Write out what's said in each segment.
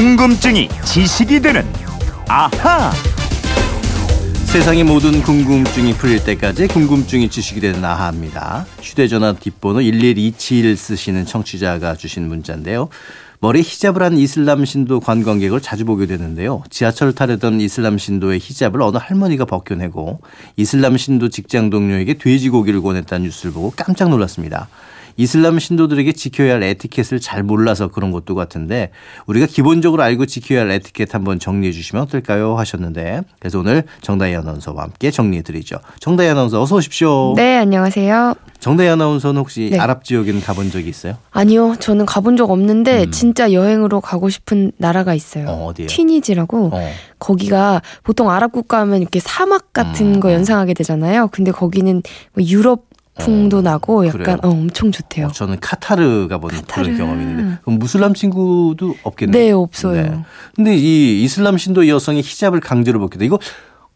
궁금증이 지식이 되는 아하. 세상의 모든 궁금증이 풀릴 때까지 궁금증이 지식이 되는 아하입니다. 휴대전화 뒷번호 1127 쓰시는 청취자가 주신 문자인데요. 머리에 히잡을 한 이슬람 신도 관광객을 자주 보게 되는데요. 지하철을 타려던 이슬람 신도의 히잡을 어느 할머니가 벗겨내고 이슬람 신도 직장 동료에게 돼지고기를 권했다는 뉴스를 보고 깜짝 놀랐습니다. 이슬람 신도들에게 지켜야 할 에티켓을 잘 몰라서 그런 것도 같은데 우리가 기본적으로 알고 지켜야 할 에티켓 한번 정리해 주시면 어떨까요 하셨는데 그래서 오늘 정다희 아나운서와 함께 정리해 드리죠. 정다희 아나운서 어서 오십시오. 네, 안녕하세요. 정다희 아나운서는 혹시 네. 아랍 지역에는 가본 적이 있어요? 아니요, 저는 가본 적 없는데 음. 진짜 여행으로 가고 싶은 나라가 있어요. 어, 어디예요? 튀니지라고 어. 거기가 보통 아랍 국가 하면 이렇게 사막 같은 음. 거 연상하게 되잖아요. 근데 거기는 뭐 유럽 풍도 어, 나고 약간? 어, 엄청 좋대요. 어, 저는 카타르 가본 카타르. 그런 경험이 있는데 그럼 무슬람 친구도 없겠네요. 네, 없어요. 근데 이 이슬람 신도 여성이 히잡을 강제로 벗기다 이거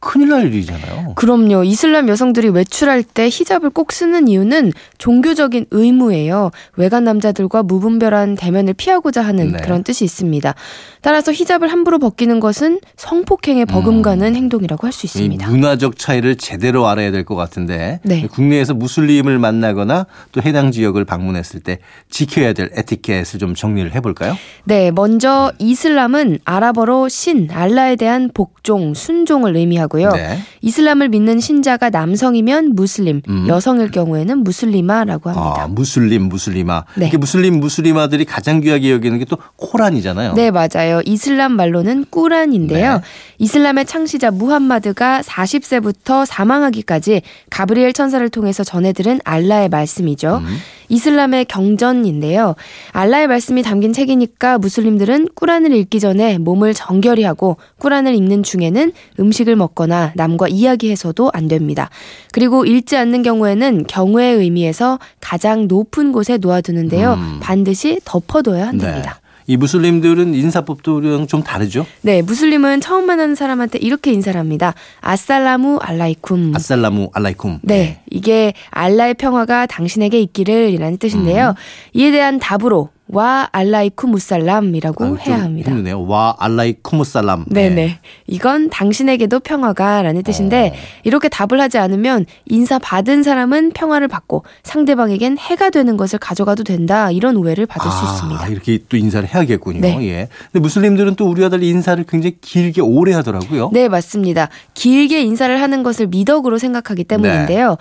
큰일 날 일이잖아요. 그럼요. 이슬람 여성들이 외출할 때 히잡을 꼭 쓰는 이유는 종교적인 의무예요. 외간 남자들과 무분별한 대면을 피하고자 하는 네. 그런 뜻이 있습니다. 따라서 히잡을 함부로 벗기는 것은 성폭행에 버금가는 행동이라고 할수이 있습니다. 문화적 차이를 제대로 알아야 될 것 같은데 네. 국내에서 무슬림을 만나거나 또 해당 지역을 방문했을 때 지켜야 될 에티켓을 좀 정리를 해볼까요? 네, 먼저 이슬람은 아랍어로 신, 알라에 대한 복종, 순종을 의미하고 요. 네. 이슬람을 믿는 신자가 남성이면 무슬림, 음. 여성일 경우에는 무슬리마라고 합니다. 아, 무슬림, 무슬리마. 네. 이렇게 무슬림, 무슬리마들이 가장 귀하게 여기는 게 또 코란이잖아요. 네, 맞아요. 이슬람 말로는 꾸란인데요. 네. 이슬람의 창시자 무함마드가 40세부터 사망하기까지 가브리엘 천사를 통해서 전해들은 알라의 말씀이죠. 음. 이슬람의 경전인데요. 알라의 말씀이 담긴 책이니까 무슬림들은 꾸란을 읽기 전에 몸을 정결히 하고 꾸란을 읽는 중에는 음식을 먹거나 남과 이야기해서도 안 됩니다. 그리고 읽지 않는 경우에는 경우의 의미에서 가장 높은 곳에 놓아두는데요. 음. 반드시 덮어둬야 한답니다. 이 무슬림들은 인사법도 우리랑 좀 다르죠? 네, 무슬림은 처음 만나는 사람한테 이렇게 인사를 합니다. 아살라무 알라이쿰. 아살라무 알라이쿰. 네, 이게 알라의 평화가 당신에게 있기를 이라는 뜻인데요. 음. 이에 대한 답으로 와 알라이쿰 무살람이라고 아유, 좀 해야 합니다. 힘드네요. 와 알라이쿠무살람. 네네. 이건 당신에게도 평화가라는 뜻인데 어. 이렇게 답을 하지 않으면 인사 받은 사람은 평화를 받고 상대방에겐 해가 되는 것을 가져가도 된다 이런 오해를 받을 수 있습니다. 아, 이렇게 또 인사를 해야겠군요. 네. 예. 근데 무슬림들은 또 우리와 달리 인사를 굉장히 길게 오래 하더라고요. 네, 맞습니다. 길게 인사를 하는 것을 미덕으로 생각하기 때문인데요.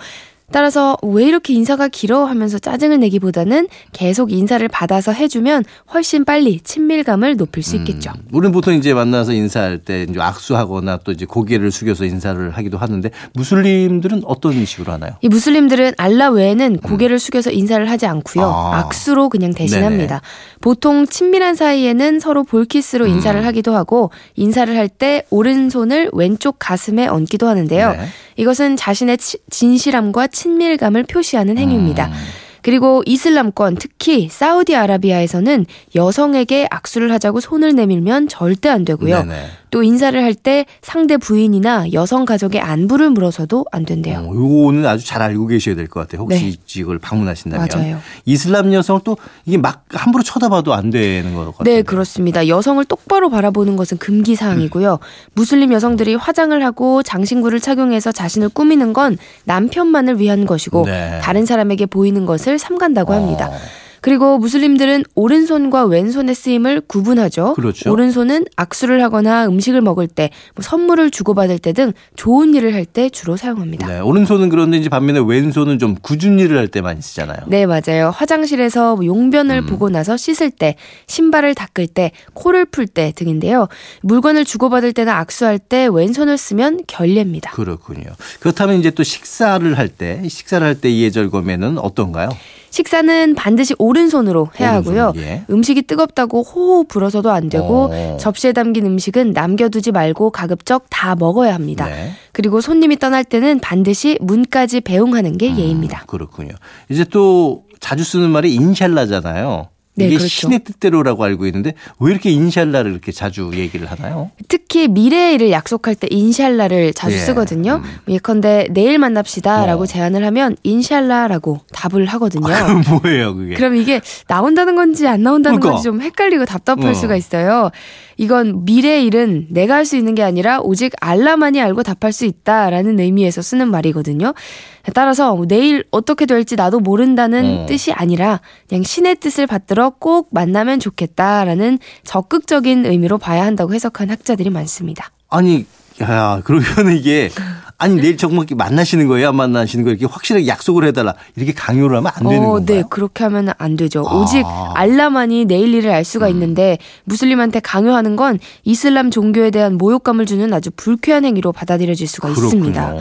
따라서 왜 이렇게 인사가 길어 하면서 짜증을 내기보다는 계속 인사를 받아서 해주면 훨씬 빨리 친밀감을 높일 수 있겠죠. 음, 우리는 보통 이제 만나서 인사할 때 이제 악수하거나 또 이제 고개를 숙여서 인사를 하기도 하는데 무슬림들은 어떤 식으로 하나요? 이 무슬림들은 알라 외에는 고개를 숙여서 인사를 하지 않고요. 음. 아. 악수로 그냥 대신합니다. 보통 친밀한 사이에는 서로 볼키스로 인사를 음. 하기도 하고 인사를 할 때 오른손을 왼쪽 가슴에 얹기도 하는데요. 네. 이것은 자신의 치- 진실함과 친밀감을 표시하는 행위입니다. 음. 그리고 이슬람권 특히 사우디아라비아에서는 여성에게 악수를 하자고 손을 내밀면 절대 안 되고요. 네네. 또 인사를 할 때 상대 부인이나 여성 가족의 안부를 물어서도 안 된대요. 어, 요거는 아주 잘 알고 계셔야 될 것 같아요. 혹시 네. 이 지역을 방문하신다면. 맞아요. 이슬람 여성을 또 이게 막 함부로 쳐다봐도 안 되는 것 같아요. 네, 그렇습니다. 여성을 똑바로 바라보는 것은 금기 사항이고요. 무슬림 여성들이 화장을 하고 장신구를 착용해서 자신을 꾸미는 건 남편만을 위한 것이고 네. 다른 사람에게 보이는 것을 삼간다고 합니다. 어. 그리고 무슬림들은 오른손과 왼손의 쓰임을 구분하죠. 그렇죠. 오른손은 악수를 하거나 음식을 먹을 때, 뭐 선물을 주고받을 때 등 좋은 일을 할 때 주로 사용합니다. 네, 오른손은 그런데 이제 반면에 왼손은 좀 굳은 일을 할 때 많이 쓰잖아요. 네, 맞아요. 화장실에서 뭐 용변을 음. 보고 나서 씻을 때, 신발을 닦을 때, 코를 풀 때 등인데요. 물건을 주고받을 때나 악수할 때 왼손을 쓰면 결례입니다. 그렇군요. 그렇다면 이제 또 식사를 할 때, 식사를 할 때 예절검에는 어떤가요? 식사는 반드시 오른손으로 해야 하고요. 오른손, 예. 음식이 뜨겁다고 호호 불어서도 안 되고 어. 접시에 담긴 음식은 남겨두지 말고 가급적 다 먹어야 합니다. 네. 그리고 손님이 떠날 때는 반드시 문까지 배웅하는 게 예입니다. 그렇군요. 이제 또 자주 쓰는 말이 인샬라잖아요. 네, 이게 그렇죠. 신의 뜻대로라고 알고 있는데 왜 이렇게 인샬라를 이렇게 자주 얘기를 하나요? 특히 미래의 일을 약속할 때 인샬라를 자주 예, 쓰거든요. 음. 예컨대 내일 만납시다라고 어. 제안을 하면 인샬라라고 답을 하거든요. 그럼 뭐예요, 그게? 그럼 이게 나온다는 건지 안 나온다는 그러니까. 건지 좀 헷갈리고 답답할 어. 수가 있어요. 이건 미래의 일은 내가 할 수 있는 게 아니라 오직 알라만이 알고 답할 수 있다라는 의미에서 쓰는 말이거든요. 따라서 뭐 내일 어떻게 될지 나도 모른다는 어. 뜻이 아니라 그냥 신의 뜻을 받들어 꼭 만나면 좋겠다라는 적극적인 의미로 봐야 한다고 해석한 학자들이 많습니다. 아니, 야, 그러면 이게 아니 내일 정말 만나시는 거예요, 안 만나시는 거예요? 이렇게 확실하게 약속을 해달라 이렇게 강요를 하면 안 되는 어, 건가요? 네, 그렇게 하면 안 되죠. 아. 오직 알라만이 내일 일을 알 수가 있는데 무슬림한테 강요하는 건 이슬람 종교에 대한 모욕감을 주는 아주 불쾌한 행위로 받아들여질 수가 있습니다.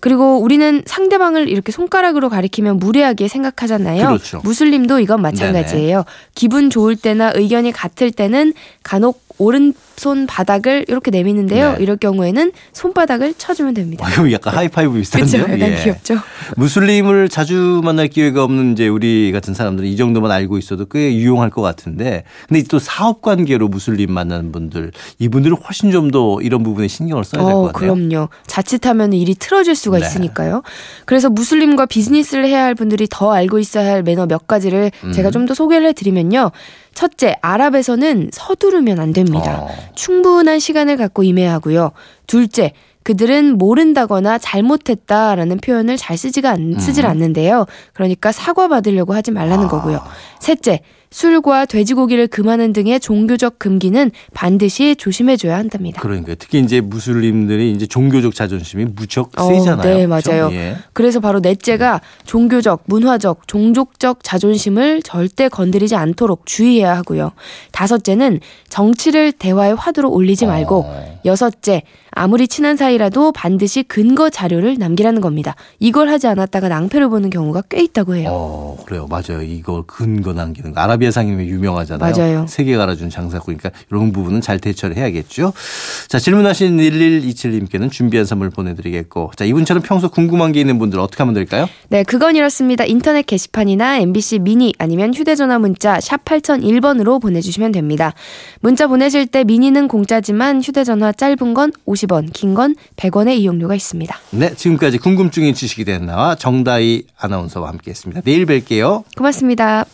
그리고 우리는 상대방을 이렇게 손가락으로 가리키면 무례하게 생각하잖아요. 그렇죠. 무슬림도 이건 마찬가지예요. 기분 좋을 때나 의견이 같을 때는 간혹 오른손 바닥을 이렇게 내미는데요. 네. 이럴 경우에는 손바닥을 쳐주면 됩니다. 아, 이거 약간 하이파이브 그렇죠. 비슷한데요? 약간 예. 귀엽죠. 무슬림을 자주 만날 기회가 없는 이제 우리 같은 사람들은 이 정도만 알고 있어도 꽤 유용할 것 같은데 근데 또 사업 관계로 무슬림 만나는 분들 이분들은 훨씬 좀 더 이런 부분에 신경을 써야 될것 어, 같아요. 그럼요. 자칫하면 일이 틀어질 수가 네. 있으니까요. 그래서 무슬림과 비즈니스를 해야 할 분들이 더 알고 있어야 할 매너 몇 가지를 음. 제가 좀 더 소개를 해드리면요. 첫째, 아랍에서는 서두르면 안 됩니다. 어. 충분한 시간을 갖고 임해야 하고요. 둘째, 그들은 모른다거나 잘못했다라는 표현을 잘 쓰지가 않, 쓰질 음. 않는데요. 그러니까 사과받으려고 하지 말라는 아. 거고요. 셋째, 술과 돼지고기를 금하는 등의 종교적 금기는 반드시 조심해줘야 한답니다. 그러니까 특히 이제 무슬림들이 이제 종교적 자존심이 무척 어, 세잖아요. 네, 그렇죠? 맞아요. 예. 그래서 바로 넷째가 종교적, 문화적, 종족적 자존심을 절대 건드리지 않도록 주의해야 하고요. 다섯째는 정치를 대화의 화두로 올리지 말고 어. 여섯째, 아무리 친한 사이라도 반드시 근거 자료를 남기라는 겁니다. 이걸 하지 않았다가 낭패를 보는 경우가 꽤 있다고 해요. 어, 그래요. 맞아요. 이걸 근거 남기는 거. 아 라비아 상임이 유명하잖아요. 맞아요. 세계가 알아준 장사구니까 이런 부분은 잘 대처를 해야겠죠. 자, 질문하신 1127님께는 준비한 선물 보내드리겠고. 자, 이분처럼 평소 궁금한 게 있는 분들 어떻게 하면 될까요? 네, 그건 이렇습니다. 인터넷 게시판이나 MBC 미니 아니면 휴대전화 문자 샵 8001번으로 보내주시면 됩니다. 문자 보내실 때 미니는 공짜지만 휴대전화 짧은 건 50원, 긴 건 100원의 이용료가 있습니다. 네, 지금까지 궁금증이 지식이 된 나와 정다희 아나운서와 함께했습니다. 내일 뵐게요. 고맙습니다.